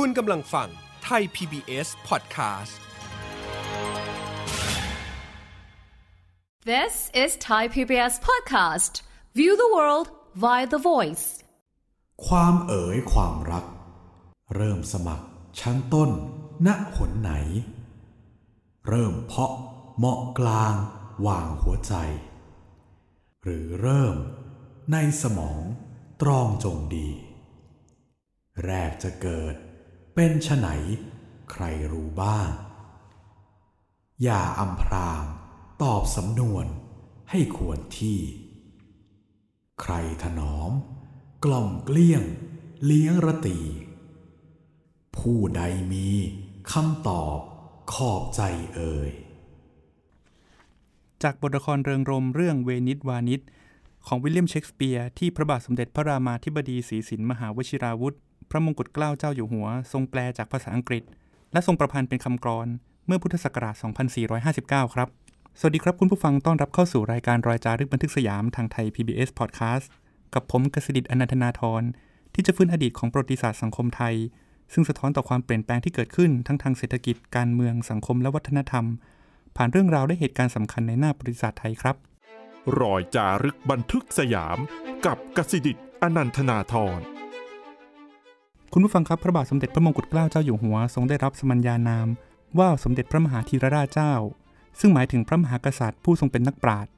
คุณกำลังฟังไทย PBS Podcast This is Thai PBS Podcast. View the world via the voice. ความเอ๋ยความรัก เริ่มสมัคร ชั้นต้น ณหนไหน เริ่มเพาะเหมาะกลาง วางหัวใจ หรือเริ่ม ในสมอง ตรองจงดี แรกจะเกิด เป็นฉไหน ใครรู้บ้าง อย่าอำพรางตอบสำนวนให้ควรที่ ใครถนอม กล่อมเกลี้ยง เลี้ยงระตี ผู้ใดมีคำตอบขอบใจเอ่ย จากบทละครเริงรมเรื่องเวนิสวานิสของวิลเลียมเชกสเปียร์ที่พระบาทสมเด็จพระรามาธิบดีศรีสินมหาวชิราวุธ ระมงกุฎเกล้าเจ้าอยู่หัว ทรงแปลจากภาษาอังกฤษ และทรงประพันธ์เป็นคำกรอนเมื่อพุทธศักราช 2459 ครับ สวัสดีครับคุณผู้ฟังต้อนรับเข้าสู่รายการรอยจารึกบันทึกสยามทางไทย PBS Podcast กับผมกสิดิตอนันทนาทรที่จะฟื้นอดีตของประวัติศาสตร์สังคมไทย ซึ่งสะท้อนต่อความเปลี่ยนแปลงที่เกิดขึ้นทั้งทางเศรษฐกิจการเมืองสังคมและวัฒนธรรม ผ่านเรื่องราวและเหตุการณ์สำคัญในหน้าประวัติศาสตร์ไทยครับรอยจารึกบันทึกสยาม กับกสิดิตอนันทนาทร คุณผู้ฟังครับพระบาทสมเด็จพระมงกุฎเกล้าเจ้าอยู่หัวทรงได้รับสมัญญานาม ว่าสมเด็จพระมหาธีรราชเจ้า ซึ่งหมายถึงพระมหากษัตริย์ผู้ทรงเป็นนักปราชญ์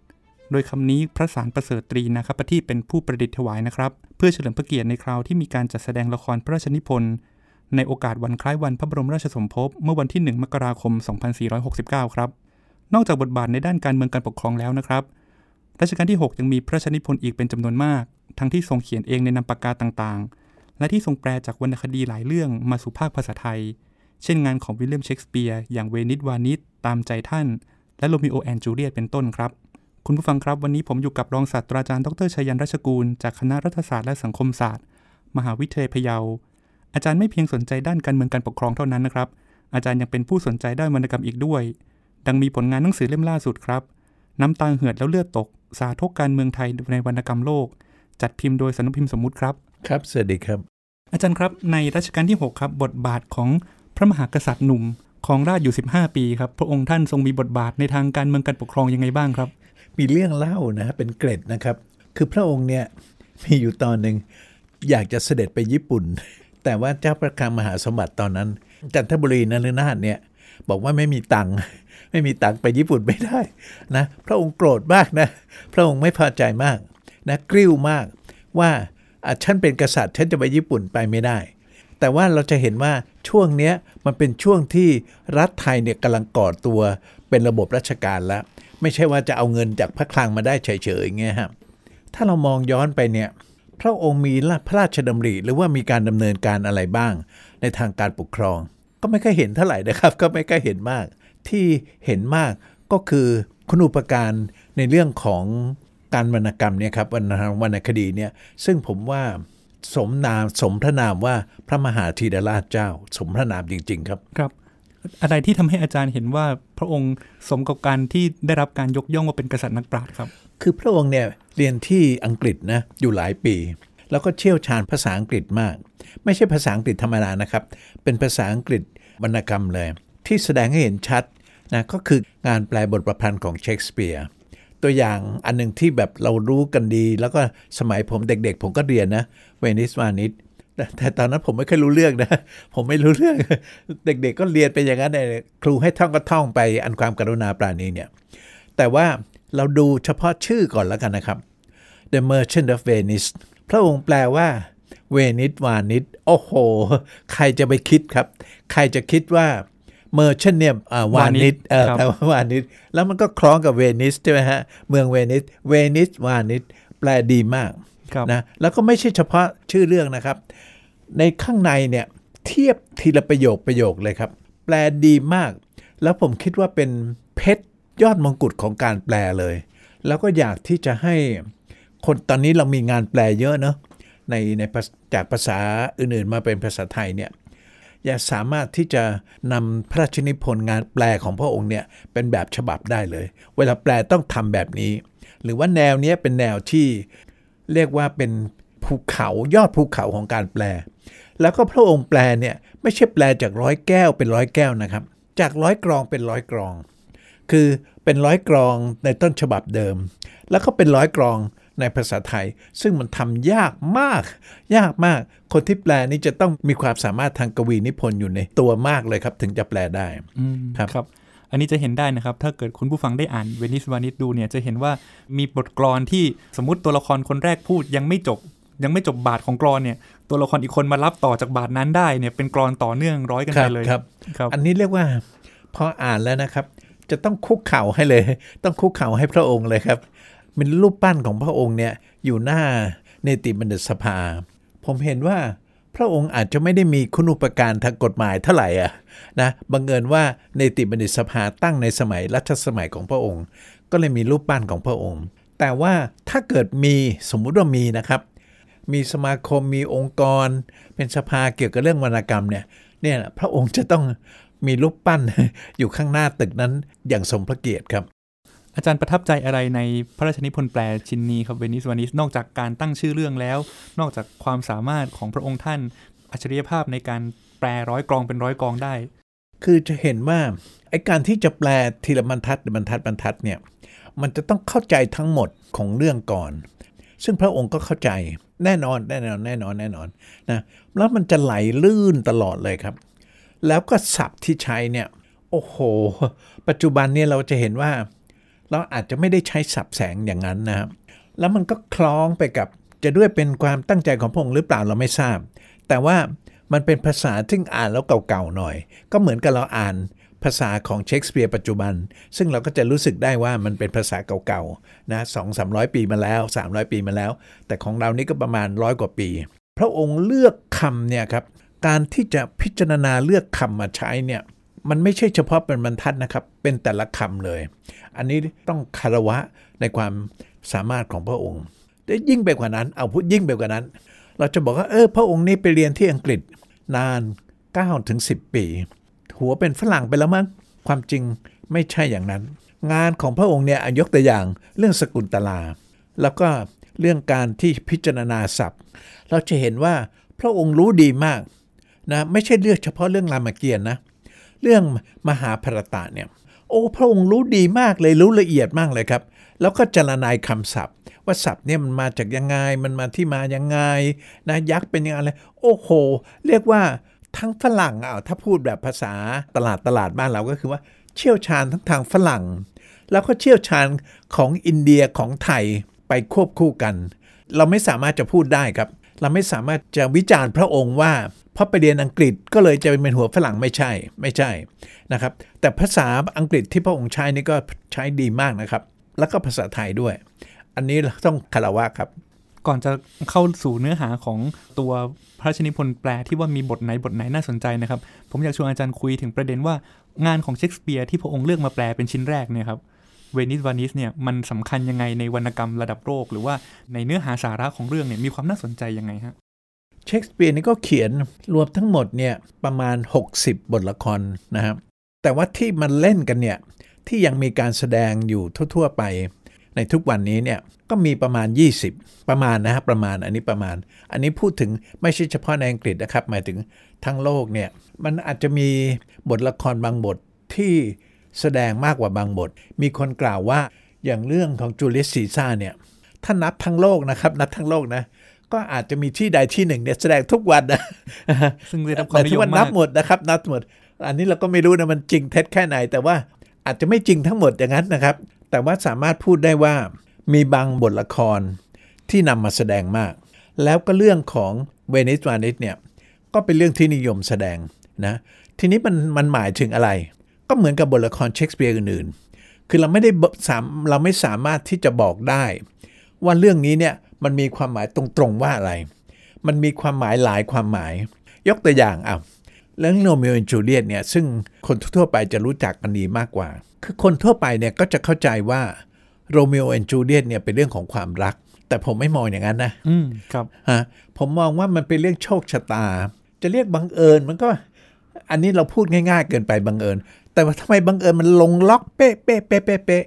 โดยคำนี้พระสารประเสริฐตรีนาคปฏิเป็นผู้ประดิษฐ์ถวายนะครับ เพื่อเฉลิมพระเกียรติในคราวที่มีการจัดแสดงละครพระราชนิพนธ์ในโอกาสวันคล้ายวันพระบรมราชสมภพเมื่อวันที่ 1 มกราคม 2469 ครับ นอกจากบทบาทในด้านการเมืองการปกครองแล้วนะครับ รัชกาลที่ 6 ยังมีพระราชนิพนธ์อีกเป็นจำนวนมาก ทั้งที่ทรงเขียนเองในนามปากกาต่างๆ และที่ทรงแปลจากวรรณคดีหลายเรื่องมาสู่ภาคภาษาไทย เช่นงานของวิลเลียมเชกสเปียร์อย่างเวนิสวาณิชตามใจท่าน และ Romeo and Juliet เป็นต้นครับ คุณผู้ฟังครับวันนี้ผมอยู่กับรองศาสตราจารย์ดรไชยันต์ รัชชกูล จากคณะรัฐศาสตร์และสังคมศาสตร์ มหาวิทยาลัยพะเยา อาจารย์ไม่เพียงสนใจด้านการเมืองการปกครองเท่านั้นนะครับ อาจารย์ยังเป็นผู้สนใจด้านวรรณกรรมอีกด้วย ดังมีผลงานหนังสือเล่มล่าสุดครับ น้ำตาเหือดแล้วเลือดตก สาทกการเมืองไทยในวรรณกรรมโลก จัดพิมพ์โดยสำนักพิมพ์สมมุติครับ ครับ สวัสดีครับ อาจารย์ครับในรัชกาลที่ 6 ครับ บทบาทของพระมหากษัตริย์หนุ่มของราชอยู่ 15 ปีครับ พระองค์ท่านทรงมีบทบาทในทางการเมืองการปกครองยังไงบ้างครับ มีเรื่องเล่านะเป็นเกร็ดนะครับ คือพระองค์เนี่ยมีอยู่ตอนหนึ่งอยากจะเสด็จไปญี่ปุ่น แต่ว่าเจ้าประคังมหาสมบัติตอนนั้น จันทบุรีนฤนาถเนี่ยบอกว่าไม่มีตังค์ไม่มีตังค์ไปญี่ปุ่นไม่ได้นะพระองค์โกรธมากนะ พระองค์ไม่พอใจมากนะกริ้วมากว่าอะ ฉันเป็นกษัตริย์ฉันจะไปญี่ปุ่นไปไม่ได้ แต่ว่าเราจะเห็นว่าช่วงเนี้ยมันเป็นช่วงที่รัฐไทยเนี่ยกำลังก่อตัวเป็นระบบราชการแล้ว ไม่ใช่ว่าจะเอาเงินจากพระคลังมาได้เฉยๆอย่างเงี้ยครับถ้าเรามองย้อนไปเนี่ยพระองค์มีพระราชดำริหรือว่ามีการดำเนินการอะไรบ้าง ในทางการปกครอง ก็ไม่ค่อยเห็นเท่าไหร่นะครับ ก็ไม่ค่อยเห็นมาก ที่เห็นมากก็คือคุณอุปการในเรื่องของ การวรรณกรรมเนี่ยครับวรรณวรรณคดีเนี่ยซึ่งผมว่าสมนามสมพระนามว่าพระมหาธีรราชเจ้า สมพระนามจริง ๆ ครับครับ อะไรที่ทำให้อาจารย์เห็นว่าพระองค์สมกับการที่ได้รับการยกย่องว่าเป็นกษัตริย์นักปราชญ์ครับ คือพระองค์เนี่ยเรียนที่อังกฤษนะอยู่หลายปี แล้วก็เชี่ยวชาญภาษาอังกฤษมาก ไม่ใช่ภาษาอังกฤษธรรมดานะครับ เป็นภาษาอังกฤษวรรณกรรมเลย ที่แสดงให้เห็นชัดนะก็คืองานแปลบทประพันธ์ของเชคสเปียร์ ตัวอย่างอันหนึ่งที่แบบเรารู้กันดี แล้วก็สมัยผมเด็กๆ ผมก็เรียนนะเวนิสวานิสแต่แต่ตอนนั้นผมไม่เคยรู้เรื่องนะ ผมไม่รู้เรื่อง เด็กๆก็เรียนไปอย่างนั้นเลยครูให้ท่องก็ท่องไปอันความกรุณาปราณีเนี่ย แต่ว่าเราดูเฉพาะชื่อก่อนแล้วกันนะครับ The Merchant of Venice พระองค์แปลว่าเวนิสวานิสโอ้โห ใครจะไปคิดครับ ใครจะคิดว่า เนี่ยอ่าวานิสเออครับแปลว่าวานิสแล้วมันก็คล้องกับเวนิสใช่ไหมฮะ เมืองเวนิส เวนิสวานิสแปลดีมากครับนะแล้วก็ไม่ใช่เฉพาะชื่อเรื่องนะครับ ในข้างในเนี่ยเทียบทีละประโยคประโยคเลยครับ แปลดีมาก แล้วผมคิดว่าเป็นเพชรยอดมงกุฎของการแปลเลย แล้วก็อยากที่จะให้คนตอนนี้เรามีงานแปลเยอะเนอะในในภาษจากภาษาอื่นๆมาเป็นภาษาไทยเนี่ยอ ย่าสามารถที่จะนำพระราชนิพนธ์งานแปลของพระองค์เนี่ยเป็นแบบฉบับได้เลย เวลาแปลต้องทำแบบนี้ หรือว่าแนวนี้เป็นแนวที่เรียกว่าเป็นภูเขายอดภูเขาของการแปล แล้วก็พระองค์แปลเนี่ยไม่ใช่แปลจากร้อยแก้วเป็นร้อยแก้วนะครับ จากร้อยกรองเป็นร้อยกรอง คือเป็นร้อยกรองในต้นฉบับเดิม แล้วก็เป็นร้อยกรอง ในภาษาไทย ซึ่งมันทำยากมาก ยากมาก คนที่แปลนี่จะต้องมีความสามารถทางกวีนิพนธ์อยู่ในตัวมากเลยครับ ถึงจะแปลได้อืมครับครับอันนี้จะเห็นได้นะครับ ถ้าเกิดคุณผู้ฟังได้อ่านเวนิสวานิสดูเนี่ยจะเห็นว่ามีบทกลอนที่สมมติตัวละครคนแรกพูดยังไม่จบยังไม่จบบาทของกลอนเนี่ยตัวละครอีกคนมารับต่อจากบาทนั้นได้เนี่ยเป็นกลอนต่อเนื่องร้อยกันคไปรับเลยครับครับ อันนี้เรียกว่าพออ่านแล้วนะครับ จะต้องคุกเข่าให้เลย ต้องคุกเข่าให้พระองค์เลยครับ เป็นรูปปั้นของพระองค์เนี่ยอยู่หน้าเนติบัณฑิตสภา ผมเห็นว่าพระองค์อาจจะไม่ได้มีคุณูปการทางกฎหมายเท่าไหร่อะนะบังเอิญว่าเนติบัณฑิตสภาตั้งในสมัยรัชสมัยของพระองค์ ก็เลยมีรูปปั้นของพระองค์ แต่ว่าถ้าเกิดมีสมมุติว่ามีนะครับ มีสมาคมมีองค์กร เป็นสภาเกี่ยวกับเรื่องวรรณกรรมเนี่ยเนี่ยพระองค์จะต้องมีรูปปั้นอยู่ข้างหน้าตึกนั้นอย่างสมพระเกียรติครับ อาจารย์ประทับใจอะไรในพระราชนิพนธ์แปลชิ้นนี้ครับเวนิสวานิสนอกจากการตั้งชื่อเรื่องแล้ว นอกจากความสามารถของพระองค์ท่านอัจฉริยภาพในการแปลร้อยกรองเป็นร้อยกรองได้ คือจะเห็นว่าไอการที่จะแปลทีละบรรทัดบรรทัดบรรทัดเนี่ยมันจะต้องเข้าใจทั้งหมดของเรื่องก่อน ซึ่งพระองค์ก็เข้าใจแน่นอนแน่นอนแน่นอนแน่นอนนะแล้วมันจะไหลลื่นตลอดเลยครับ แล้วก็ศัพท์ที่ใช้เนี่ยโอ้โห ปัจจุบันเนี่ยเราจะเห็นว่า เราอาจจะไม่ได้ใช้สับแสงอย่างนั้นนะครับแล้วมันก็คล้องไปกับจะด้วยเป็นความตั้งใจของพระองค์หรือเปล่าเราไม่ทราบ แต่ว่ามันเป็นภาษาที่อ่านแล้วเก่าๆหน่อย ก็เหมือนกับเราอ่านภาษาของเชคสเปียร์ปัจจุบัน ซึ่งเราก็จะรู้สึกได้ว่ามันเป็นภาษาเก่าๆนะสองสามร้อยปีมาแล้ว 300 ปีมาแล้ว แต่ของเรานี่ก็ประมาณร้อยกว่าปี พระองค์เลือกคำเนี่ยครับการที่จะพิจารณาเลือกคำมาใช้เนี่ยมันไม่ใช่เฉพาะเป็นบรรทัดนะครับ เป็นแต่ละคำเลย อันนี้ต้องคารวะในความสามารถของพระองค์แต่ยิ่งไปกว่านั้น เอาพูดยิ่งไปกว่านั้น เราจะบอกว่าเออพระองค์นี้ไปเรียนที่อังกฤษนาน9ถึง10 ปี หัวเป็นฝรั่งไปแล้วมั้งความจริงไม่ใช่อย่างนั้น งานของพระองค์เนี่ยยกตัวอย่างเรื่องสกุลตลา แล้วก็เรื่องการที่พิจารณาศัพท์ เราจะเห็นว่าพระองค์รู้ดีมากนะไม่ใช่เรื่องเฉพาะเรื่องรามเกียรตินะ เรื่องมหาภารตะเนี่ย โอ้พระองค์รู้ดีมากเลยรู้ละเอียดมากเลยครับ แล้วก็จรนายคำศัพท์ ว่าศัพท์เนี่ยมันมาจากยังไงมันมาที่มายังไงนะยักษ์เป็นยังไงอะไรโอ้โห เรียกว่าทั้งฝรั่งอะถ้าพูดแบบภาษาตลาดตลาดบ้านเราก็คือว่าเชี่ยวชาญทั้งทางฝรั่ง แล้วก็เชี่ยวชาญของอินเดียของไทยไปควบคู่กัน เราไม่สามารถจะพูดได้ครับ เราไม่สามารถจะวิจารณ์พระองค์ว่า เพราะไปเรียนอังกฤษก็เลยจะเป็นหัวฝรั่งไม่ใช่ไม่ใช่นะครับ แต่ภาษาอังกฤษที่พระองค์ใช้นี่ก็ใช้ดีมากนะครับ แล้วก็ภาษาไทยด้วย อันนี้ต้องคารวะครับ ก่อนจะเข้าสู่เนื้อหาของตัวพระราชนิพนธ์แปลที่ว่ามีบทไหนบทไหนน่าสนใจนะครับ ผมอยากชวนอาจารย์คุยถึงประเด็นว่างานของเชคสเปียร์ที่พระองค์เลือกมาแปลเป็นชิ้นแรกเนี่ยครับเวนิสวานิสเนี่ยมันสำคัญยังไงในวรรณกรรมระดับโลกหรือว่าในเนื้อหาสาระของเรื่องเนี่ยมีความน่าสนใจยังไงฮะ เชคสเปียร์นี่ก็เขียนรวมทั้งหมดเนี่ยประมาณ 60 บทละครนะครับแต่ว่าที่มันเล่นกันเนี่ยที่ยังมีการแสดงอยู่ทั่ว ๆ ไป ในทุกวันนี้เนี่ยก็มีประมาณ 20 ประมาณนะครับประมาณอันนี้ประมาณ อันนี้พูดถึงไม่ใช่เฉพาะในอังกฤษนะครับ หมายถึงทั้งโลกเนี่ยมันอาจจะมีบทละครบางบทที่แสดงมากกว่าบางบท มีคนกล่าวว่าอย่างเรื่องของจูเลียสซีซ่าเนี่ยถ้านับทั้งโลกนะครับ นับทั้งโลกนะ ก็อาจจะมีที่ใดที่หนึ่งเนี่ยแสดงทุกวันนะซึ่งได้รับความนิยมแต่ที่ว่านัมาบกหมดนะครับนับหมด อันนี้เราก็ไม่รู้นะมันจริงเท็จแค่ไหน แต่ว่าอาจจะไม่จริงทั้งหมดอย่างนั้นนะครับ แต่ว่าสามารถพูดได้ว่ามีบางบทละครที่นำมาแสดงมาก แล้วก็เรื่องของเวนิสวานิสเนี่ยก็เป็นเรื่องที่นิยมแสดงนะทีนี้มันมันหมายถึงอะไร ก็เหมือนกับบทละครเชคสเปียร์อื่นๆคือเราไม่ได้บสามเราไม่สามารถที่จะบอกได้ ว่าเรื่องนี้เนี่ย มันมีความหมายตรงๆว่าอะไร มันมีความหมายหลายความหมาย ยกตัวอย่างอะเรื่องโรมิโอและจูเลียตเนี่ยซึ่งคนทั่วๆไปจะรู้จักกันดีมากกว่า คือคนทั่วไปเนี่ยก็จะเข้าใจว่าโรมิโอและจูเลียตเนี่ยเป็นเรื่องของความรัก แต่ผมไม่มองอย่างนั้นนะ อืมครับฮะผมมองว่ามันเป็นเรื่องโชคชะตา จะเรียกบังเอิญมันก็ อันนี้เราพูดง่าย ๆ เกินไปบังเอิญ แต่ว่าทำไมบังเอิญมันลงล็อกเป๊ะเป๊ะเป๊ะเป๊ะเป๊ะ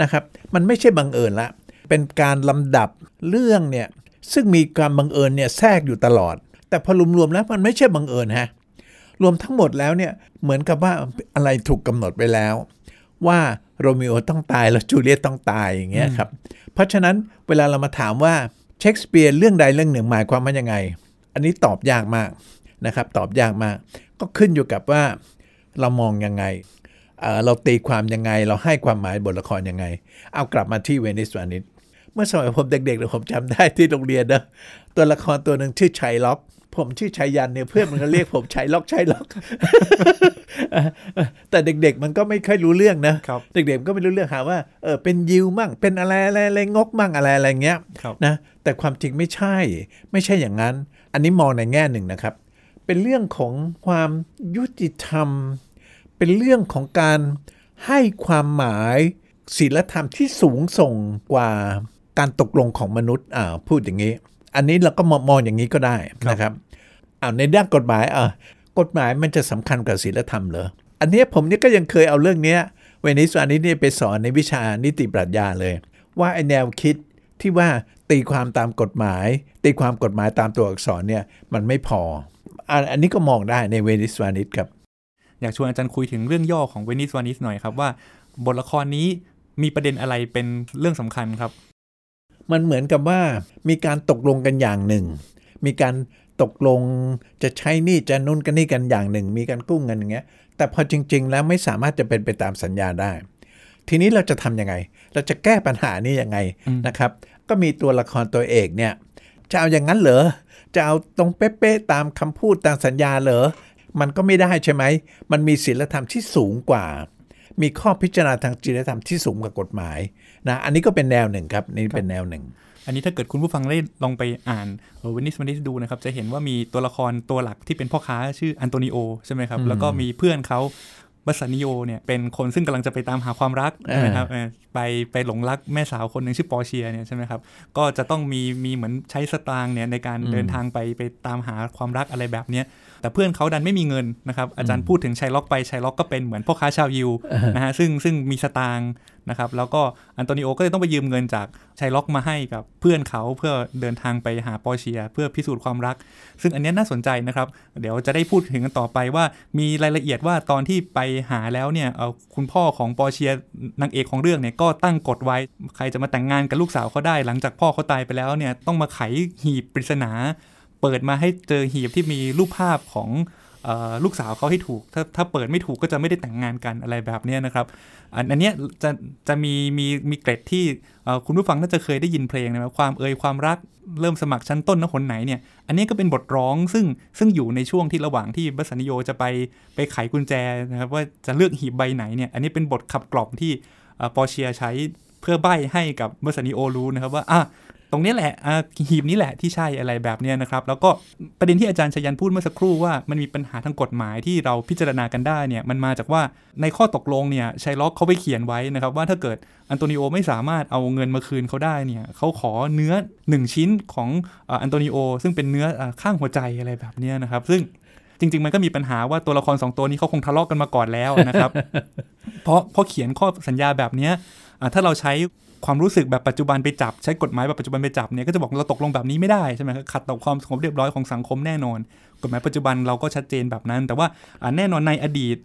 นะครับ มันไม่ใช่บังเอิญละ เป็นการลำดับเรื่องเนี่ยซึ่งมีการบังเอิญเนี่ยแทรกอยู่ตลอด แต่พอรวมๆแล้วมันไม่ใช่บังเอิญฮะรวมทั้งหมดแล้วเนี่ยเหมือนกับว่าอะไรถูกกำหนดไปแล้ว ว่าโรมิโอต้องตายแล้วจูเลียตต้องตายอย่างเงี้ยครับเพราะฉะนั้นเวลาเรามาถามว่าเชคสเปียร์เรื่องใดเรื่องหนึ่งหมายความว่ายังไง อันนี้ตอบยากมากนะครับตอบยากมาก ก็ขึ้นอยู่กับว่าเรามองยังไงเเราตีความยังไง เราให้ความหมายบทละครยังไง เอากลับมาที่เวนิสวานิส เมื่อสมัยผมเด็กๆเนี่ยผมจำได้ที่โรงเรียนนะตัวละครตัวหนึ่งชื่อชัยล็อก ผมชื่อชัยยันเนี่ยเพื่อนมันก็เรียกผมชัยล็อกชัยล็อก แต่เด็ก ๆ มันก็ไม่ค่อยรู้เรื่องนะครับเด็กๆมันก็ไม่รู้เรื่องหาว่าเออเป็นยิวมั่งเป็นอะไรอะไรอะไรงกมั่งอะไรอะไรเงี้ยครับนะแต่ความจริงไม่ใช่ ไม่ใช่อย่างนั้น อันนี้มองในแง่หนึ่งนะครับ เป็นเรื่องของความยุติธรรม เป็นเรื่องของการให้ความหมายศีลธรรมที่สูงส่งกว่า การตกลงของมนุษย์อ่าพูดอย่างนี้ อันนี้เราก็มองมองอย่างนี้ก็ได้นะครับอ้าวในด้านกฎหมายอ่ากฎหมายมันจะสำคัญกับศีลธรรมเหรออันเนี้ยผมเนี่ยก็ยังเคยเอาเรื่องเนี้ยเวนิสอันนี้เนี่ยไปสอนในวิชานิติปรัชญาเลย ว่าไอแนวคิดที่ว่าตีความตามกฎหมาย ตีความกฎหมายตามตัวอักษรเนี่ยมันไม่พออันอันนี้ก็มองได้ในเวนิสวานิสครับ อยากชวนอาจารย์คุยถึงเรื่องย่อของเวนิสวานิสหน่อยครับว่า บทละครนี้มีประเด็นอะไรเป็นเรื่องสำคัญครับ มันเหมือนกับว่ามีการตกลงกันอย่างหนึ่ง มีการตกลงจะใช้หนี่จะนุ่นกันนี่กันอย่างหนึ่ง มีการกู้เงินอย่างเงี้ย แต่พอจริง ๆ แล้วไม่สามารถจะเป็นไปตามสัญญาได้ ทีนี้เราจะทำยังไง เราจะแก้ปัญหานี้ยังไงนะครับ ก็มีตัวละครตัวเอกเนี่ยจะเอาอย่างนั้นเหรอ จะเอาตรงเป๊ะๆตามคำพูดตามสัญญาเหรอ มันก็ไม่ได้ใช่ไหม มันมีศีลธรรมที่สูงกว่า มีข้อพิจารณาทางจริยธรรมที่สูงกว่ากฎหมายนะอันนี้ก็เป็นแนวหนึ่งครับนี่เป็นแนวหนึ่ง อันนี้ถ้าเกิดคุณผู้ฟังได้ลองไปอ่านเวนิสวานิสดูนะครับ จะเห็นว่ามีตัวละครตัวหลักที่เป็นพ่อค้าชื่ออันโตนิโอใช่ไหมครับ แล้วก็มีเพื่อนเขาบัสซานิโอเนี่ยเป็นคนซึ่งกำลังจะไปตามหาความรักใช่ไหมครับเออไปไปหลงรักแม่สาวคนหนึ่งชื่อปอร์เชียเนี่ยใช่ไหมครับก็จะต้องมีมีเหมือนใช้สตางค์เนี่ยในการเดินทางไปไปตามหาความรักอะไรแบบเนี้ย แต่เพื่อนเขาดันไม่มีเงินนะครับอาจารย์พูดถึงชัยล็อกไปชัยล็อกก็เป็นเหมือนพ่อค้าชาวยิวนะฮะซึ่งซึ่งมีสตางค์นะครับแล้วก็อันโตนิโอก็เลยต้องไปยืมเงินจากไชล็อกมาให้กับเพื่อนเขาเพื่อเดินทางไปหาปอร์เชีย เพื่อพิสูจน์ความรัก ซึ่งอันเนี้ยน่าสนใจนะครับ เดี๋ยวจะได้พูดถึงกันต่อไปว่ามีรายละเอียดว่าตอนที่ไปหาแล้วเนี่ยเอ่อคุณพ่อของปอร์เชียนางเอกของเรื่องเนี่ยก็ตั้งกฎไว้ ใครจะมาแต่งงานกับลูกสาวเขาได้ หลังจากพ่อเขาตายไปแล้วเนี่ยต้องมาไขหีบปริศนา เปิดมาให้เจอหีบที่มีรูปภาพของออลูกสาวเขาให้ถูก ถ้าถ้าเปิดไม่ถูกก็จะไม่ได้แต่งงานกันอะไรแบบนี้นะครับ อันนี้จะจะมีมีมีเกร็ดที่คุณผู้ฟังน่าจะเคยได้ยินเพลงนะครับความเอ๋ยความรักเริ่มสมัครชั้นต้น ณ หนไหนเนี่ย อันนี้ก็เป็นบทร้องซึ่งซึ่งอยู่ในช่วงที่ระหว่างที่บัสสานิโยจะไปไปไขกุญแจนะครับว่าจะเลือกหีบใบไหนเนี่ย อันนี้เป็นบทขับกล่อมที่อปอร์เชียใช้เพื่อใบ้ให้กับบัสสานิโอรู้นะครับว่าอะ ตรงนี้แหละหีบนี้แหละที่ใช่อะไรแบบเนี้ยนะครับ แล้วก็ประเด็นที่อาจารย์ไชยันต์พูดเมื่อสักครู่ว่ามันมีปัญหาทางกฎหมายที่เราพิจารณากันได้เนี่ยมันมาจากว่าในข้อตกลงเนี่ยไชล็อกเขาไปเขียนไว้นะครับ ว่าถ้าเกิดอันโตนิโอไม่สามารถเอาเงินมาคืนเขาได้เนี่ยเขาขอเนื้อ 1 ชิ้นของอันโตนิโอ ซึ่งเป็นเนื้อข้างหัวใจอะไรแบบเนี้ยนะครับ ซึ่งจริง ๆ มันก็มีปัญหาว่าตัวละครสองตัวนี้เขาคงทะเลาะกันมาก่อนแล้วนะครับ เพราะเพราะเขียนข้อสัญญาแบบเนี้ยถ้าเราใช้ ความรู้สึกแบบปัจจุบันไปจับ ใช้กฎหมายแบบปัจจุบันไปจับเนี่ยก็จะบอกเราตกลงแบบนี้ไม่ได้ใช่ไหมครับขัดต่อความสงบเรียบร้อยของสังคมแน่นอน กฎหมายปัจจุบันเราก็ชัดเจนแบบนั้น แต่ว่าแน่นอนในอดีต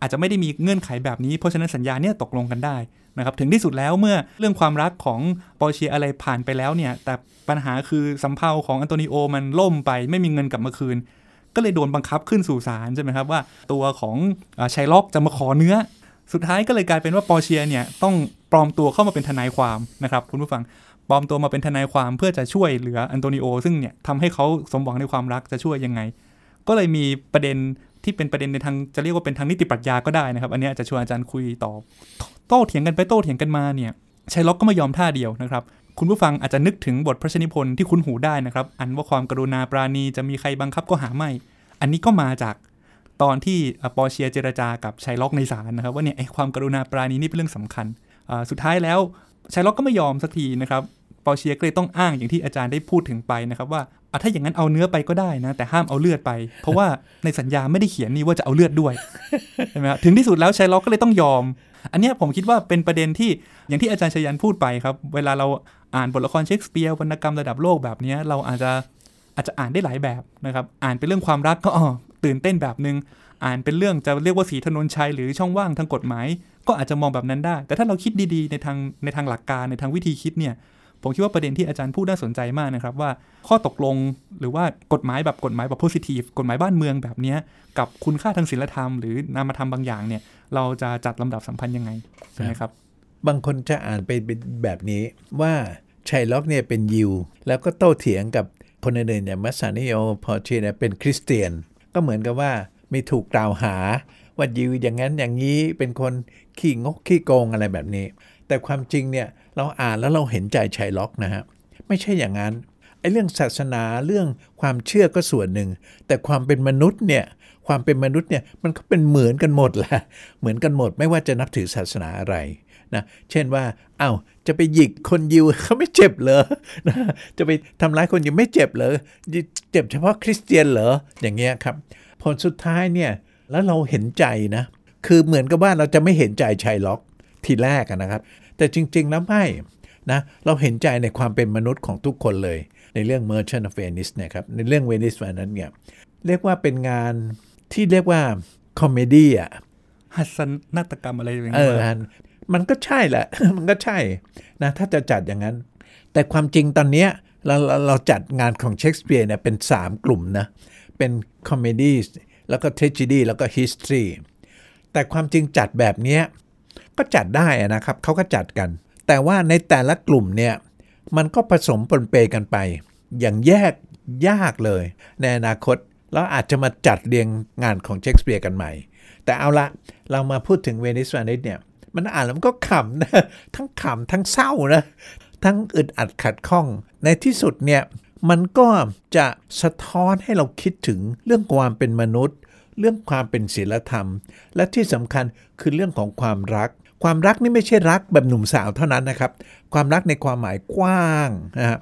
อาจจะไม่ได้มีเงื่อนไขแบบนี้เพราะฉะนั้นสัญญาเนี่ยตกลงกันได้นะครับถึงที่สุดแล้วเมื่อเรื่องความรักของปอเชียอะไรผ่านไปแล้วเนี่ยแต่ปัญหาคือสำเภาของอันโตนิโอมันล่มไปไม่มีเงินกลับมาคืน ก็เลยโดนบังคับขึ้นสู่ศาลใช่ไหมครับว่า ตัวของอไชล็อกจะมาขอเนื้อ สุดท้ายก็เลยกลายเป็นว่าปอร์เชียเนี่ยต้องปลอมตัวเข้ามาเป็นทนายความนะครับคุณผู้ฟังปลอมตัวมาเป็นทนายความเพื่อจะช่วยเหลืออันโตนิโอ ซึ่งเนี่ยทำให้เขาสมหวังในความรักจะช่วยยังไง ก็เลยมีประเด็นที่เป็นประเด็นในทางจะเรียกว่าเป็นทางนิติปรัชญาก็ได้นะครับ อันนี้จะชวนอาจารย์คุยต่อโต้เถียงกันไปโต้เถียงกันมาเนี่ยไชล็อกก็ไม่ยอมท่าเดียวนะครับ คุณผู้ฟังอาจจะนึกถึงบทพระราชนิพนธ์ที่คุ้นหูได้นะครับ อันว่าความกรุณาปรานีจะมีใครบังคับก็หาไม่ อันนี้ก็มาจาก ตอนที่ปอเชียเจรจากับชัยล็อกในศาลนะครับว่าเนี่ยไอ้ความกรุณาปราณีนี่เป็นเรื่องสำคัญ สุดท้ายแล้วชัยล็อกก็ไม่ยอมสักทีนะครับปอเชียก็เลยต้องอ้างอย่างที่อาจารย์ได้พูดถึงไปนะครับว่าถ้าอย่างนั้นเอาเนื้อไปก็ได้นะ แต่ห้ามเอาเลือดไป เพราะว่าในสัญญาไม่ได้เขียนนี่ว่าจะเอาเลือดด้วยใช่ไหมครับถึงที่สุดแล้วชัยล็อกก็เลยต้องยอม อันเนี้ยผมคิดว่าเป็นประเด็นที่อย่างที่อาจารย์ชยันพูดไปครับ เวลาเราอ่านบทละครเชคสเปียร์วรรณกรรมระดับโลกแบบนี้เราอาจจะอาจจะอ่านได้หลายแบบนะครับ อ่านเป็นเรื่องความรักก็อ๋อ ตื่นเต้นแบบนึง อ่านเป็นเรื่องจะเรียกว่าสีถนนชัยหรือช่องว่างทางกฎหมาย ก็อาจจะมองแบบนั้นได้ แต่ถ้าเราคิดดีๆในทางในทางหลักการในทางวิธีคิดเนี่ยผมคิดว่าประเด็นที่อาจารย์พูดน่าสนใจมากนะครับว่าข้อตกลงหรือว่ากฎหมายแบบกฎหมายแบบ positive กฎหมายบ้านเมืองแบบนี้กับคุณค่าทางศีลธรรมหรือนามธรรมบางอย่างเนี่ยเราจะจัดลำดับสัมพันธ์ยังไงใช่ไหมครับ บางคนจะอ่านไปเป็นแบบนี้ว่าไชล็อกเนี่ยเป็นยิว แล้วก็โต้เถียงกับคนอื่นๆอย่างบัสซานิโอปอร์เชียเนี่ยเป็นคริสเตียน ก็เหมือนกับว่ามีถูกกล่าวหา ว่ายิวอย่างนั้นอย่างนี้เป็นคนขี้งกขี้โกงอะไรแบบนี้ แต่ความจริงเนี่ยเราอ่านแล้วเราเห็นใจไชล็อกนะฮะไม่ใช่อย่างนั้นไอ้เรื่องศาสนาเรื่องความเชื่อก็ส่วนหนึ่ง แต่ความเป็นมนุษย์เนี่ยความเป็นมนุษย์เนี่ยมันก็เป็นเหมือนกันหมดแหละเหมือนกันหมดไม่ว่าจะนับถือศาสนาอะไร นะเช่นว่าเอา้าจะไปหยิกคนยิวเขาไม่เจ็บเหรอนะจะไปทำร้ายคนยิวไม่เจ็บเหรอเจ็บเฉพาะคริสเตียนเหรออย่างเงี้ยครับผลสุดท้ายเนี่ยแล้วเราเห็นใจนะคือเหมือนกับว่าเราจะไม่เห็นใจชัยล็อกทีแรกนะครับ แต่จริงๆแล้วไม่นะเราเห็นใจในความเป็นมนุษย์ของทุกคนเลย ในเรื่อง Merchant of Venice เนี่ยครับในเรื่อง Venice วันนั้นเนี่ยเรียกว่าเป็นงานที่เรียกว่าcomedy อะหัสนาฏกรรมอะไรอย่างเอเงี้อย มันก็ใช่แหละ มันก็ใช่นะถ้าจะจัดอย่างนั้น แต่ความจริงตอนเนี้ยเราเราเราจัดงานของเชคสเปียร์เนี่ยเป็น 3 กลุ่มนะ เป็นคอมเมดี้แล้วก็เทร g ดี้แล้วก็ฮิสตรีแต่ความจริงจัดแบบนี้ก็จัดได้นะครับเขาก็จัดกัน แต่ว่าในแต่ละกลุ่มเนี่ยมันก็ผสมปนเปกันไป อย่างแยกยากเลย ในอนาคตแล้วอาจจะมาจัดเรียงงานของเชคสเปียร์กันใหม่ แต่เอาละเรามาพูดถึงเวนิสวานิสเนี่ย มันอ่านแล้วมันก็ขำนะทั้งขำทั้งเศร้านะทั้งอึดอัดขัดข้อง ในที่สุดเนี่ยมันก็จะสะท้อนให้เราคิดถึงเรื่องความเป็นมนุษย์ เรื่องความเป็นศีลธรรม และที่สำคัญคือเรื่องของความรัก ความรักนี่ไม่ใช่รักแบบหนุ่มสาวเท่านั้นนะครับ ความรักในความหมายกว้างนะฮะ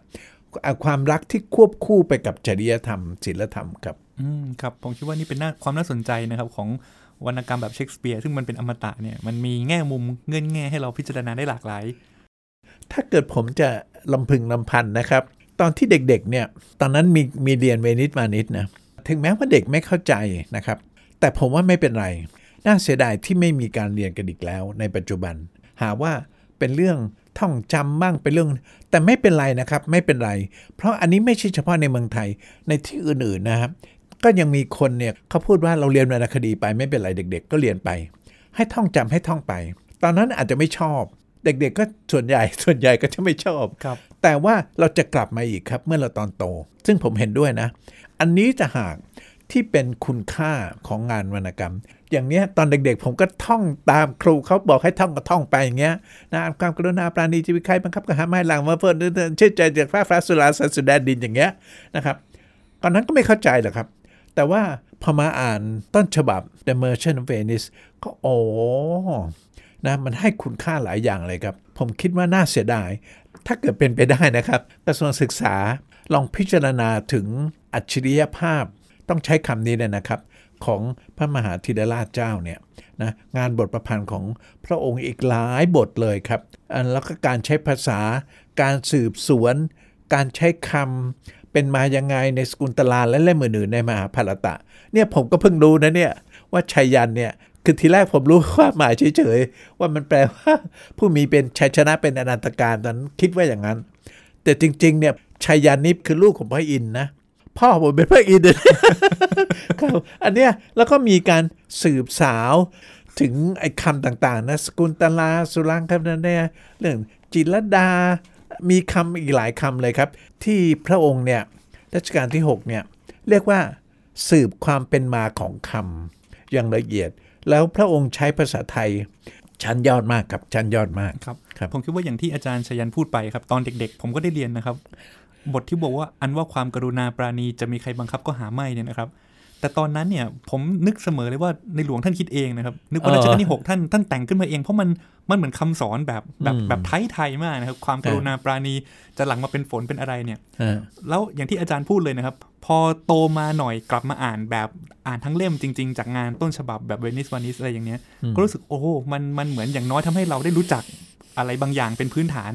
ความรักที่ควบคู่ไปกับจริยธรรมศีลธรรมครับอืมครับผมคิดว่านี่เป็นน่าความน่าสนใจนะครับของ วรรณกรรมแบบเชคสเปียร์ซึ่งมันเป็นอมตะเนี่ยมันมีแง่มุมเงื่อนแง่ให้เราพิจารณาได้หลากหลาย ถ้าเกิดผมจะลำพึงลำพันนะครับ ตอนที่เด็กๆเนี่ยตอนนั้นมีมีเรียนเวนิสมานิดนะถึงแม้ว่าเด็กไม่เข้าใจนะครับ แต่ผมว่าไม่เป็นไร น่าเสียดายที่ไม่มีการเรียนกันอีกแล้วในปัจจุบัน หาว่าเป็นเรื่องท่องจำบ้างเป็นเรื่อง แต่ไม่เป็นไรนะครับ ไม่เป็นไร เพราะอันนี้ไม่ใช่เฉพาะในเมืองไทยในที่อื่นๆนะครับ ก็ยังมีคนเนี่ยเขาพูดว่าเราเรียนวรรณคดีไปไม่เป็นไรเด็ก ๆ ก็เรียนไป ให้ท่องจำให้ท่องไป ตอนนั้นอาจจะไม่ชอบ เด็กๆ ก็ส่วนใหญ่ส่วนใหญ่ก็จะไม่ชอบครับแต่ว่าเราจะกลับมาอีกครับเมื่อเราตอนโต ซึ่งผมเห็นด้วยนะ อันนี้จะหากที่เป็นคุณค่าของงานวรรณกรรม อย่างเนี้ยตอนเด็กๆ ผมก็ท่องตามครูเขาบอกให้ท่องก็ท่องไปอย่างเงี้ยนะความกรุณาปราณีจะมีใครบังคับกระหาไม่หลังมาเพิ่นเชื่อใจจากฟ้าฟ้าสุราสัตว์สุดาดินอย่างเงี้ยนะครับ ตอนนั้นก็ไม่เข้าใจหรอกครับ แต่ว่าพอมาอ่านต้นฉบับ The Merchant of Venice ก็โอ้นะมันให้คุณค่าหลายอย่างเลยครับ ผมคิดว่าน่าเสียดาย ถ้าเกิดเป็นไปได้นะครับกระทรวงศึกษาลองพิจารณาถึงอัจฉริยภาพ ต้องใช้คำนี้เลยนะครับ ของพระมหาธิดาราชเจ้าเนี่ยนะงานบทประพันธ์ของพระองค์อีกหลายบทเลยครับ แล้วก็การใช้ภาษา การสืบสวน การใช้คำ เป็นมายังไงในสกุลตลาและเล่มอื่นๆในมหาภารตะ เนี่ยผมก็เพิ่งรู้นะเนี่ยว่าชัยยันเนี่ยคือทีแรกผมรู้ความหมายเฉยๆว่ามันแปลว่า ผู้มีเป็นชัยชนะเป็นอนันตการตอนนั้นคิดว่าอย่างนั้น แต่จริงๆเนี่ยชัยยันนี่คือลูกของพระอินทร์นะพ่อผมเป็นพระอินทร์ครับอันเนี้ยแล้วก็มีการสืบสาวถึงไอ้คำต่างๆนะสกุลตลาสุรังคำนั้นเนี่ยเรื่องจิรดา มีคำอีกหลายคำเลยครับ ที่พระองค์เนี่ยรัชกาลที่6เนี่ยเรียกว่าสืบความเป็นมาของคำอย่างละเอียด แล้วพระองค์ใช้ภาษาไทยชั้นยอดมากครับชั้นยอดมากครับครับผมคิดว่าอย่างที่อาจารย์ชยันพูดไปครับ ตอนเด็กๆ ผมก็ได้เรียนนะครับ บทที่บอกว่าอันว่าความกรุณาปราณีจะมีใครบังคับก็หาไม่เนี่ยนะครับ แต่ตอนนั้นเนี่ยผมนึกเสมอเลยว่าในหลวงท่านคิดเองนะครับ นึกว่ารัชกาลที่หกท่านท่านแต่งขึ้นมาเอง เพราะมันมันเหมือนคำสอนแบบแบบแบบไทยไทยๆมากนะครับ ความกรุณาปราณีจะหลังมาเป็นฝนเป็นอะไรเนี่ยอ่าแล้วอย่างที่อาจารย์พูดเลยนะครับ พอโตมาหน่อยกลับมาอ่านแบบอ่านทั้งเล่มจริง ๆ จากงานต้นฉบับแบบเวนิสวานิสอะไรอย่างเนี้ยก็รู้สึกโอ้โหมันมันเหมือนอย่างน้อยทำให้เราได้รู้จักอะไรบางอย่างเป็นพื้นฐาน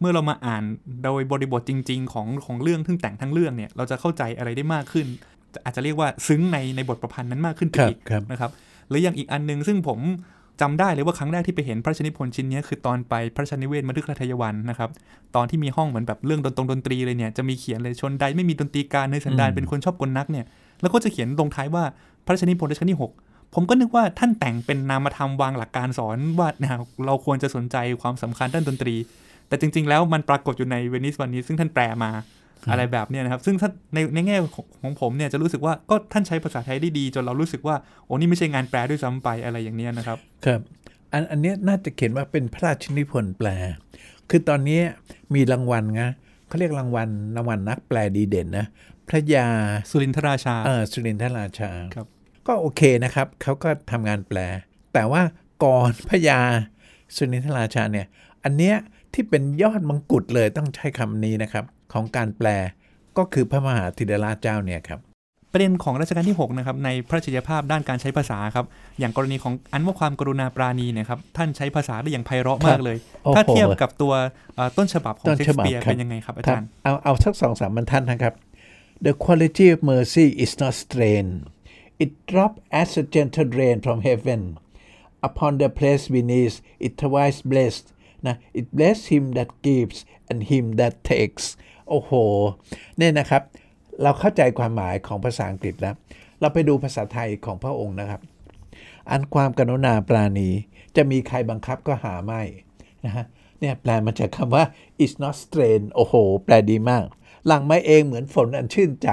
เมื่อเรามาอ่านโดยบริบทจริง ๆ ของของเรื่องทึ่งแต่งทั้งเรื่องเนี่ย เราจะเข้าใจอะไรได้มากขึ้น อาจจะเรียกว่าซึ้งในในบทประพันธ์นั้นมากขึ้นไปครับอีกครับนะครับหรืออย่างอีกอันหนึงซึ่งผมจำได้เลยว่าครั้งแรกที่ไปเห็นพระราชนิพนธ์ชิ้นเนี้ยคือตอนไปพระราชนิเวศมฤคทายวันนะครับ ตอนที่มีห้องเหมือนแบบเรื่องดนตรงดนตรีเลยเนี่ยจะมีเขียนเลยชนใดไม่มีดนตรีการในสันดานเป็นคนชอบกลนักเนี่ยแล้วก็จะเขียนลงท้ายว่าพระราชนิพนธ์รัชกาลที่หกผมก็นึกว่าท่านแต่งเป็นนามธรรมวางหลักการสอนว่าเนี่ยเราควรจะสนใจความสำคัญด้านดนตรี แต่จริง ๆ แล้วมันปรากฏอยู่ในเวนิสวันนี้ซึ่งท่านแปลมา อะไรแบบเนี้ยนะครับ ซึ่งถ้าในในแง่ของของผมเนี่ยจะรู้สึกว่าก็ท่านใช้ภาษาไทยได้ดี จนเรารู้สึกว่าโอ้นี่ไม่ใช่งานแปลด้วยซ้ำไปอะไรอย่างเนี้ยนะครับ ครับ อันอันเนี้ยน่าจะเขียนว่าเป็นพระราชนิพนธ์แปล คือตอนนี้มีรางวัลนะเขาเรียกรางวัลรางวัลนักแปลดีเด่นนะพระยาสุรินทราชาเออสุรินทราชาครับก็โอเคนะครับเขาก็ทำงานแปล แต่ว่าก่อนพระยาสุรินทราชาเนี่ยอันเนี้ยที่เป็นยอดมงกุฎเลยต้องใช้คำนี้นะครับ ของการแปลก็คือพระมหาธิดราชเจ้าเนี่ยครับประเด็นของรัชกาลที่6นะครับในพระราชยภาพด้านการใช้ภาษาครับอย่างกรณีของอันว่าความกรุณาปราณีเนะครับท่านใช้ภาษาได้อย่างไพเราะมากเลยโอ้โหถ้าเทียบกับตัวเอ่อต้นฉบับของต้นเชคฉสบับเปียร์ครับเป็นยังไงครับอาครับจารย์เอาเอาสักสองสามบรรทัดนะครับ The quality of mercy is not strained it dropped as a gentle rain from heaven upon the place beneath it twice blessed นะ it bless him that gives and him that takes โอ้โห เนี่ยนะครับ เราเข้าใจความหมายของภาษาอังกฤษแล้ว เราไปดูภาษาไทยของพระองค์นะครับ อันความกรุณาปราณี จะมีใครบังคับก็หาไม่นะฮะ เนี่ยแปลมาจากคำว่า is not strain โอ้โห แปลดีมาก หลังมาเองเหมือนฝนอันชื่นใจ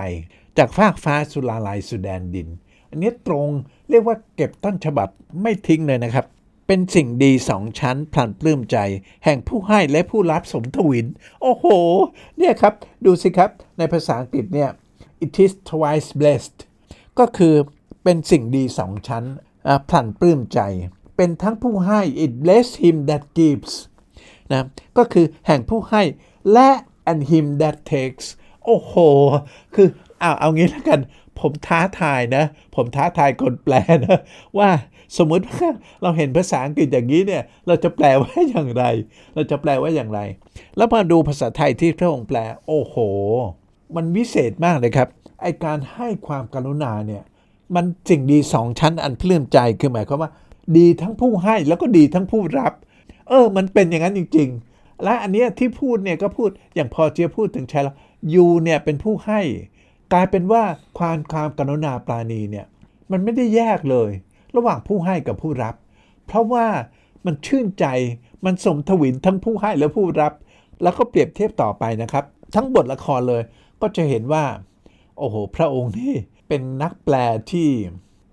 จากฟากฟ้าสุลาลัยสุแดนดิน อันนี้ตรงเรียกว่าเก็บต้นฉบับไม่ทิ้งเลยนะครับ เป็นสิ่งดีสองชั้นพลันปลื้มใจ แห่งผู้ให้และผู้รับสมทวิน โอ้โห เนี่ยครับ ดูสิครับ ในภาษาอังกฤษเนี่ย it is twice blessed ก็คือเป็นสิ่งดีสองชั้นอ่าพลันปลื้มใจ เป็นทั้งผู้ให้ it bless him that gives นะก็คือแห่งผู้ให้และ and him that takes โอ้โห คือเอาเอางี้แล้วกัน ผมท้าทายนะ ผมท้าทายคนแปลนะ ว่า สมมติว่าเราเห็นภาษาอังกฤษอย่างนี้เนี่ย เราจะแปลว่าอย่างไร เราจะแปลว่าอย่างไร แล้วมาดูภาษาไทยที่พระองค์แปล โอ้โห มันวิเศษมากเลยครับ ไอการให้ความกรุณาเนี่ย มันสิ่งดีสองชั้นอันปลื้มใจ คือหมายความว่า ดีทั้งผู้ให้แล้วก็ดีทั้งผู้รับ เออ มันเป็นอย่างนั้นจริง ๆ และอันเนี้ยที่พูดเนี่ยก็พูดอย่างพอเจียพูดถึงช่แล้วยูเนี่ยเป็นผู้ให้ กลายเป็นว่าความความกรุณาปราณีเนี่ย มันไม่ได้แยกเลย ระหว่างผู้ให้กับผู้รับ เพราะว่ามันชื่นใจมันสมทวินทั้งผู้ให้และผู้รับ แล้วก็เปรียบเทียบต่อไปนะครับ ทั้งบทละครเลยก็จะเห็นว่า โอ้โห พระองค์นี่เป็นนักแปลที่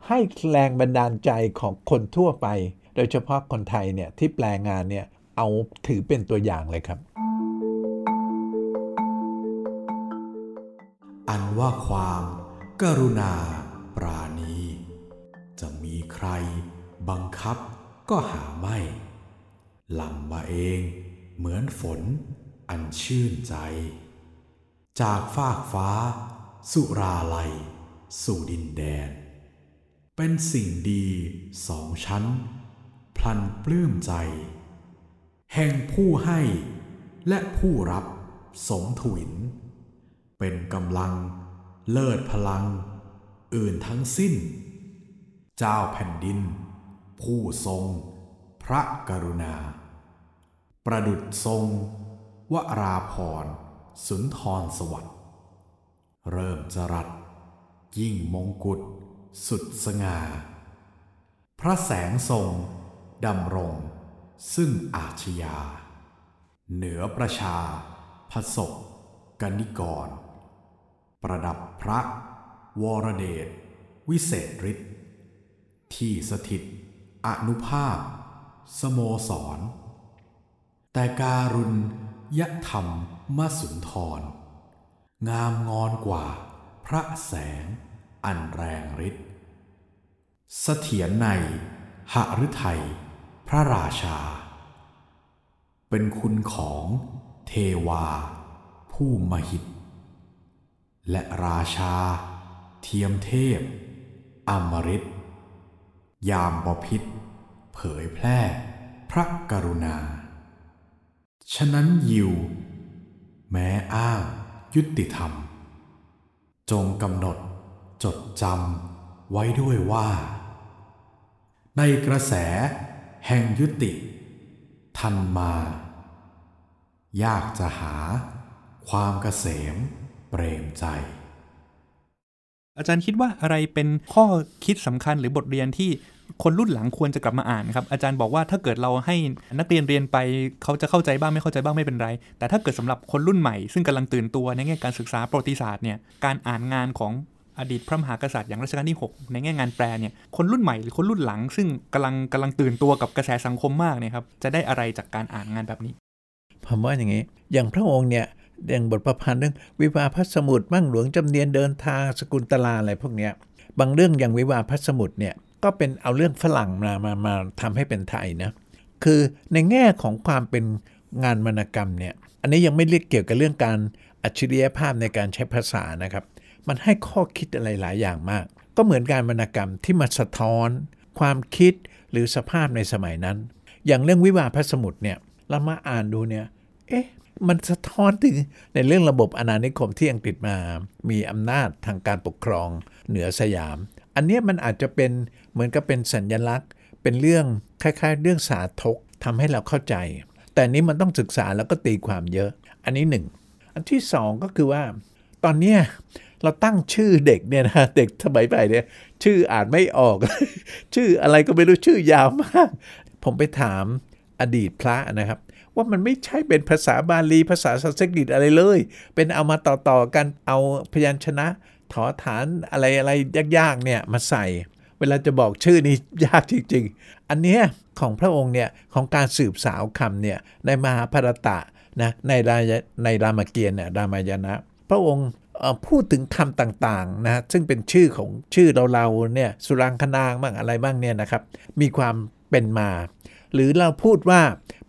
ให้แรงบันดาลใจของคนทั่วไป โดยเฉพาะคนไทยเนี่ยที่แปลงานเนี่ยเอาถือเป็นตัวอย่างเลยครับ อันว่าความกรุณาปราณ ใคร บังคับก็หาไม่ หลั่งมาเองเหมือนฝนอันชื่นใจ จากฟากฟ้า สุราลัย สู่ดินแดน เป็นสิ่งดีสองชั้น พลันปลื้มใจ แห่งผู้ให้และผู้รับสมถวินเป็นกำลังเลิศพลัง อื่นทั้งสิ้น เจ้าแผ่นดิน ผู้ทรง พระกรุณา ประดุจทรง วราพรสุนทรสวัสดิ์เริ่มจรัส ยิ่งมงกุฎสุดสง่า พระแสงทรง ดำรง ซึ่งอาชญา เหนือประชาพศกกนิกร ประดับพระ วรเดช วิเศษฤทธิ์ ที่สถิต อนุภาพ สโมสร แต่การุณยธรรมมสุนทร งามงอนกว่าพระแสงอันแรงฤทธิ์เสถียรในหฤทัยพระราชา เป็นคุณของเทวา ผู้มหิต และราชา เทียมเทพ อมฤต ยามบพิษ เผยแพร่ พระกรุณา ฉะนั้นยิว แม้อ้างยุติธรรม จงกำหนดจดจำไว้ด้วยว่า ในกระแสแห่งยุติ ทันมา ยากจะหาความเกษมเปรมใจ อาจารย์คิดว่าอะไรเป็นข้อคิดสำคัญหรือบทเรียนที่คนรุ่นหลังควรจะกลับมาอ่านครับ อาจารย์บอกว่าถ้าเกิดเราให้นักเรียนเรียนไปเขาจะเข้าใจบ้างไม่เข้าใจบ้างไม่เป็นไร แต่ถ้าเกิดสำหรับคนรุ่นใหม่ซึ่งกำลังตื่นตัวในแง่การศึกษาประวัติศาสตร์เนี่ยการอ่านงานของอดีตพระมหากษัตริย์อย่างรัชกาลที่ 6 ในแง่งานแปลเนี่ยคนรุ่นใหม่หรือคนรุ่นหลัง ซึ่งกำลังกำลังตื่นตัวกับกระแสสังคมมากเนี่ยครับจะได้อะไรจากการอ่านงานแบบนี้ผมว่าอย่างนี้ อย่างพระองค์เนี่ย อย่างบทประพันธ์เรื่องวิวาพัสมุทรมั่งหลวงจำเนียนเดินทางสกุลตลาอะไรพวกเนี้ยบางเรื่องอย่างวิวาพัสมุทรเนี่ยก็เป็นเอาเรื่องฝรั่งมามามาทำให้เป็นไทยนะคือในแง่ของความเป็นงานวรรณกรรมเนี่ยอันนี้ยังไม่เรียกเกี่ยวกับเรื่องการอัจฉริยภาพในการใช้ภาษานะครับ มันให้ข้อคิดอะไรหลายอย่างมาก ก็เหมือนการวรรณกรรมที่มาสะท้อน ความคิดหรือสภาพในสมัยนั้น อย่างเรื่องวิวาพสมุทรเนี่ยเรามาอ่านดูเนี่ยเอ๊ะ มันสะท้อนถึงในเรื่องระบบอาณานิคมที่อังกฤษมา มีอำนาจทางการปกครองเหนือสยาม อันนี้มันอาจจะเป็นเหมือนกับเป็นสัญญลักษณ์ เป็นเรื่องคล้าย ๆ เรื่องสาธกทำให้เราเข้าใจ แต่นี้มันต้องศึกษาแล้วก็ตีความเยอะ อันนี้หนึ่ง อันที่สองก็คือว่า ตอนเนี้เราตั้งชื่อเด็กเนี่ยนะเด็กสมัยใหม่เนี่ยชื่ออ่านไม่ออก ชื่ออะไรก็ไม่รู้ชื่อยาวมาก ผมไปถามอดีตพระนะครับ ว่ามันไม่ใช่เป็นภาษาบาลีภาษาสันสกฤตอะไรเลย เป็นเอามาต่อๆกันเอาพยัญชนะถอฐานอะไรอะไรยากๆเนี่ยมาใส่ เวลาจะบอกชื่อนี้ยากจริงๆ อันเนี้ยของพระองค์เนี่ยของการสืบสาวคำเนี่ยในมหาภารตะนะในรายในรามเกียรติเนี่ยรามายณะพระองค์พูดถึงคำต่างๆนะซึ่งเป็นชื่อของชื่อเราๆเนี่ยสุรังคนางบ้างอะไรบ้างเนี่ยนะครับ มีความเป็นมา หรือเราพูดว่า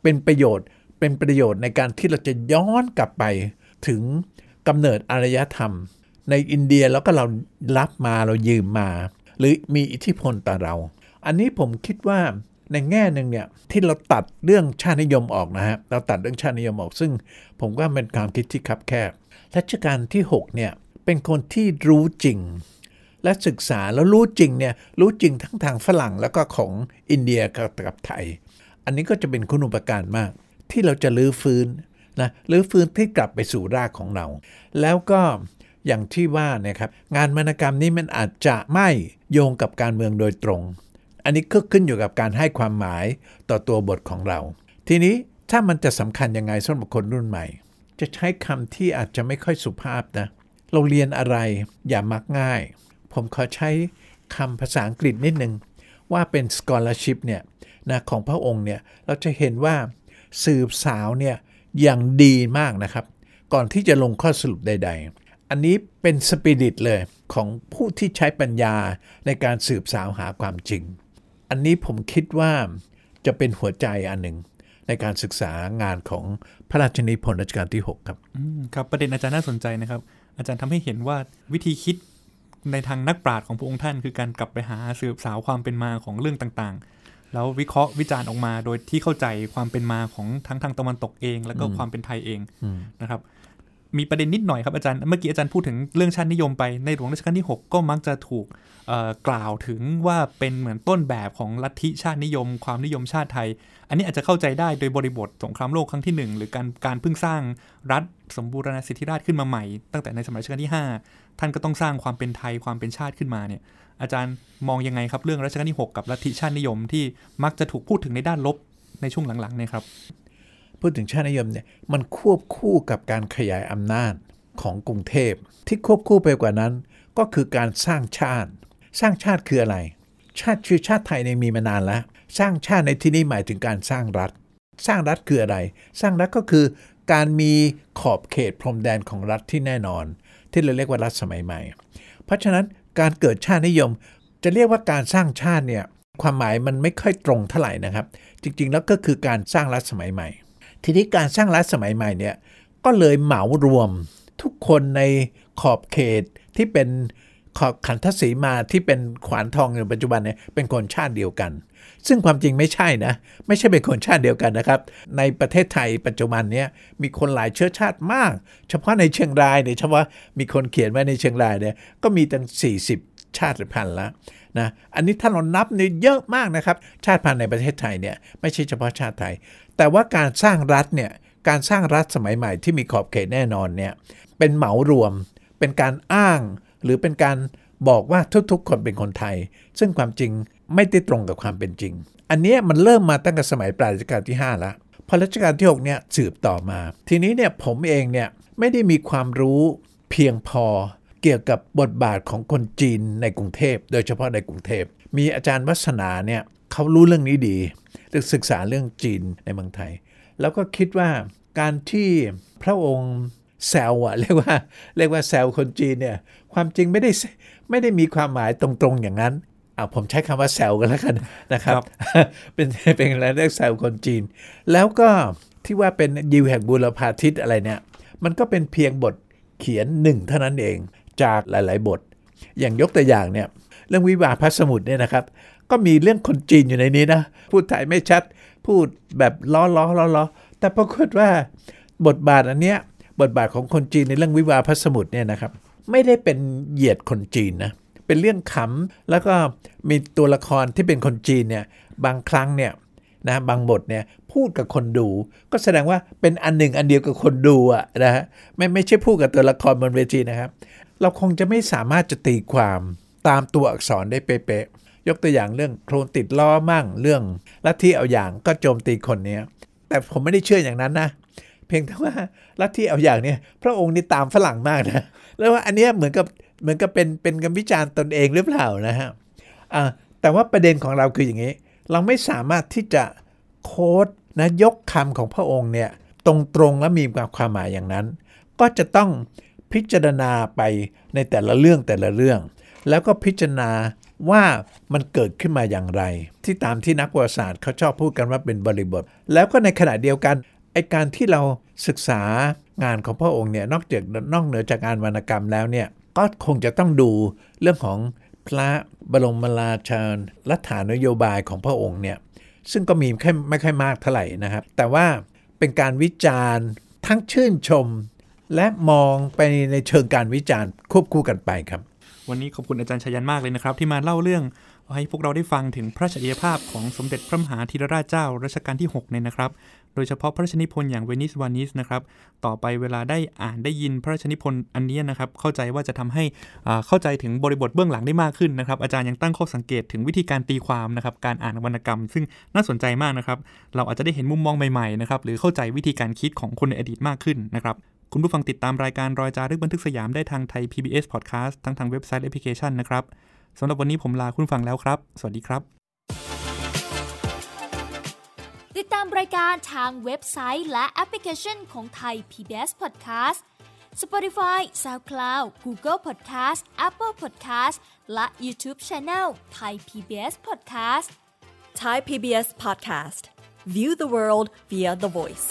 เป็นประโยชน์ เป็นประโยชน์ในการที่เราจะย้อนกลับไปถึงกำเนิดอารยธรรม ในอินเดียแล้วก็เรารับมาเรายืมมา หรือมีอิทธิพลต่อเรา อันนี้ผมคิดว่าในแง่หนึ่งเนี่ยที่เราตัดเรื่องชาตินิยมออกนะฮะเราตัดเรื่องชาตินิยมออก ซึ่งผมว่าเป็นความคิดที่คับแคบรัชกาลที่6เนี่ยเป็นคนที่รู้จริง และศึกษาแล้วรู้จริงเนี่ยรู้จริงทั้งทางฝรั่งแล้วก็ของอินเดียกับกับไทย อันนี้ก็จะเป็นคุณอุปการมาก ที่เราจะลื้อฟื้นนะลื้อฟื้นที่กลับไปสู่รากของเรา แล้วก็อย่างที่ว่าเนะครับงานวรรณกรรมนี้มันอาจจะไม่โยงกับการเมืองโดยตรง อันนี้ก็ขึ้นอยู่กับการให้ความหมายต่อตัวบทของเรา ทีนี้ถ้ามันจะสำคัญยังไงสำหรับคนรุ่นใหม่ จะใช้คำที่อาจจะไม่ค่อยสุภาพนะเราเรียนอะไรอย่ามักง่าย ผมขอใช้คำภาษาอังกฤษนิดนึงว่าเป็น scholarship เนี่ยนะของพระองค์เนี่ยเราจะเห็นว่า สืบสาวเนี่ยอย่างดีมากนะครับ ก่อนที่จะลงข้อสรุปใด ๆ อันนี้เป็นสปิริตเลยของผู้ที่ใช้ปัญญาในการสืบสาวหาความจริง อันนี้ผมคิดว่าจะเป็นหัวใจอันหนึ่งในการศึกษางานของพระราชนิพนธ์รัชกาลที่ 6 ครับครับประเด็นอาจารย์น่าสนใจนะครับ อาจารย์ทำให้เห็นว่าวิธีคิดในทางนักปราชญ์ของพระองค์ท่าน คือการกลับไปหาสืบสาวความเป็นมาของเรื่องต่างๆ แล้ววิเคราะห์วิจารณ์ออกมาโดยที่เข้าใจความเป็นมาของทั้งทางตะวันตกเอง แล้วก็ความเป็นไทยเองนะครับมีประเด็นนิดหน่อยครับอาจารย์ เมื่อกี้อาจารย์พูดถึงเรื่องชาตินิยมไป ในหลวงรัชกาลที่ 6 ก็มักจะถูกเอ่อกล่าวถึงว่าเป็นเหมือนต้นแบบของลัทธิชาตินิยม ความนิยมชาติไทย อันนี้อาจจะเข้าใจได้โดยบริบทสงครามโลกครั้งที่ 1 หรือการการเพิ่งสร้างรัฐสมบูรณาสิทธิราชย์ขึ้นมาใหม่ ตั้งแต่ในสมัยรัชกาลที่ 5 ท่านก็ต้องสร้างความเป็นไทยความเป็นชาติขึ้นมาเนี่ย อาจารย์มองยังไงครับเรื่องรัชกาลที่ 6 กับลัทธิชาตินิยมที่มักจะถูกพูดถึงในด้านลบในช่วงหลังๆเนี่ยครับ พูดถึงชาตินิยมเนี่ยมันควบคู่กับการขยายอำนาจของกรุงเทพ ที่ควบคู่ไปกว่านั้น ก็คือการสร้างชาติ สร้างชาติคืออะไร ชาติชื่อชาติไทยเนี่ยมีมานานแล้ว สร้างชาติในที่นี้หมายถึงการสร้างรัฐ สร้างรัฐคืออะไร สร้างรัฐก็คือการมีขอบเขตพรมแดนของรัฐที่แน่นอน ที่เราเรียกว่ารัฐสมัยใหม่ เพราะฉะนั้น การเกิดชาตินิยม จะเรียกว่าการสร้างชาติเนี่ยความหมายมันไม่ค่อยตรงเท่าไหร่นะครับ จริงๆแล้วก็คือการสร้างรัฐสมัยใหม่ ทีนี้การสร้างรัฐสมัยใหม่เนี่ยก็เลยเหมารวมทุกคนในขอบเขตที่เป็นขอบขันทศีมาที่เป็นขวานทองในปัจจุบันเนี่ยเป็นคนชาติเดียวกัน ซึ่งความจริงไม่ใช่นะ ไม่ใช่เป็นคนชาติเดียวกันนะครับ ในประเทศไทยปัจจุบันนี้มีคนหลายเชื้อชาติมาก เฉพาะในเชียงรายเนี่ยเฉพาะมีคนเขียนไว้ในเชียงรายเนี่ยก็มีตั้ง 40 ชาติพันธุ์แล้วนะอันนี้ถ้าเรานับเนี่ยเยอะมากนะครับ ชาติพันธุ์ในประเทศไทยเนี่ยไม่ใช่เฉพาะชาติไทย แต่ว่าการสร้างรัฐเนี่ยการสร้างรัฐสมัยใหม่ที่มีขอบเขตแน่นอนเนี่ยเป็นเหมารวม เป็นการอ้าง หรือเป็นการบอกว่าทุกๆ คนเป็นคนไทย ซึ่งความจริง ไม่ได้ตรงกับความเป็นจริง อันนี้มันเริ่มมาตั้งแต่สมัยปลายรัชกาลที่ 5 แล้วพอรัชกาลที่6เนี่ยสืบต่อมา ทีนี้เนี่ยผมเองเนี่ยไม่ได้มีความรู้เพียงพอเกี่ยวกับบทบาทของคนจีนในกรุงเทพ โดยเฉพาะในกรุงเทพ มีอาจารย์วัฒนาเนี่ยเขารู้เรื่องนี้ดีศึกษาเรื่องจีนในเมืองไทย แล้วก็คิดว่าการที่พระองค์แซวอะเรียกว่าเรียกว่าแซวคนจีนเนี่ยความจริงไม่ได้ไม่ได้มีความหมายตรงๆอย่างนั้น อ่าผมใช้คำว่าแซวกันแล้วกันนะครับ เป็นเป็นอะไรเรียกแซวคนจีน แล้วก็ที่ว่าเป็นยิวแห่งบุรพาทิตอะไรเนี่ย มันก็เป็นเพียงบทเขียนหนึ่งเท่านั้นเองจากหลาย ๆ บท อย่างยกตัวอย่างเนี่ยเรื่องวิวาพระสมุทรเนี่ยนะครับ ก็มีเรื่องคนจีนอยู่ในนี้นะ พูดไทยไม่ชัด พูดแบบล้อล้อล้อล้อแต่ปรากฏว่าบทบาทอันเนี้ยบทบาทของคนจีนในเรื่องวิวาพระสมุทรเนี่ยนะครับ ไม่ได้เป็นเหยียดคนจีนนะ เป็นเรื่องขำแล้วก็มีตัวละครที่เป็นคนจีนเนี่ยบางครั้งเนี่ยนะบางบทเนี่ยพูดกับคนดู ก็แสดงว่าเป็นอันหนึ่งอันเดียวกับคนดูอะนะฮะไม่ไม่ใช่พูดกับตัวละครบนเวทีนะครับ เราคงจะไม่สามารถจะตีความตามตัวอักษรได้เป๊ะๆยกตัวอย่างเรื่องโครนติดล้อมั่งเรื่องลัทธิเอาอย่างก็โจมตีคนเนี้ยแต่ผมไม่ได้เชื่ออย่างนั้นนะเพียงแต่ว่าลัทธิเอาอย่างเนี่ยพระองค์นี่ตามฝรั่งมากนะแล้วว่าอันเนี้ยเหมือนกับ เหมือนกับเป็นเป็นการวิจารณ์ตนเองหรือเปล่านะฮะอ่าแต่ว่าประเด็นของเราคืออย่างนี้ เราไม่สามารถที่จะโค้ดนะยกคำของพระองค์เนี่ยตรงๆและมีความหมายอย่างนั้น ก็จะต้องพิจารณาไปในแต่ละเรื่องแต่ละเรื่อง แล้วก็พิจารณาว่ามันเกิดขึ้นมาอย่างไร ที่ตามที่นักประวัติศาสตร์เขาชอบพูดกันว่าเป็นบริบท แล้วก็ในขณะเดียวกันไอการที่เราศึกษางานของพระองค์เนี่ยนอกจากนอกเหนือจากงานวรรณกรรมแล้วเนี่ย ก็คงจะต้องดูเรื่องของพระบรมราชาลัฐานโยบายของพระองค์เนี่ยซึ่งก็มีแค่ไม่ค่อยมากเท่าไหร่นะครับ แต่ว่าเป็นการวิจารณ์ทั้งชื่นชม และมองไปในเชิงการวิจารณ์ควบคู่กันไปครับ วันนี้ขอบคุณอาจารย์ชยันมากเลยนะครับ ที่มาเล่าเรื่อง ให้พวกเราได้ฟังถึงพระราชอิยภาพของสมเด็จพระมหาธีรราชเจ้ารัชกาลที่ 6 เนี่ยนะครับ โดยเฉพาะพระราชนิพนธ์อย่างเวนิสวานิสนะครับ ต่อไปเวลาได้อ่านได้ยินพระราชนิพนธ์อันนี้นะครับ เข้าใจว่าจะทำให้เข้าใจถึงบริบทเบื้องหลังได้มากขึ้นนะครับ อาจารย์ยังตั้งข้อสังเกตถึงวิธีการตีความนะครับ การอ่านวรรณกรรม ซึ่งน่าสนใจมากนะครับ เราอาจจะได้เห็นมุมมองใหม่ๆนะครับ หรือเข้าใจวิธีการคิดของคนในอดีตมากขึ้นนะครับคุณผู้ฟังติดตามรายการรอยจารึกบันทึกสยามได้ทางไทย PBS Podcast ทั้งทางเว็บไซต์และแอปพลิเคชันนะครับ สำหรับวันนี้ผมลาคุณฟังแล้วครับ สวัสดีครับ ติดตามรายการทางเว็บไซต์และแอปพลิเคชันของไทย PBS Podcast Spotify SoundCloud Google Podcast Apple Podcast และ YouTube Channel Thai PBS Podcast Thai PBS Podcast View the world via the voice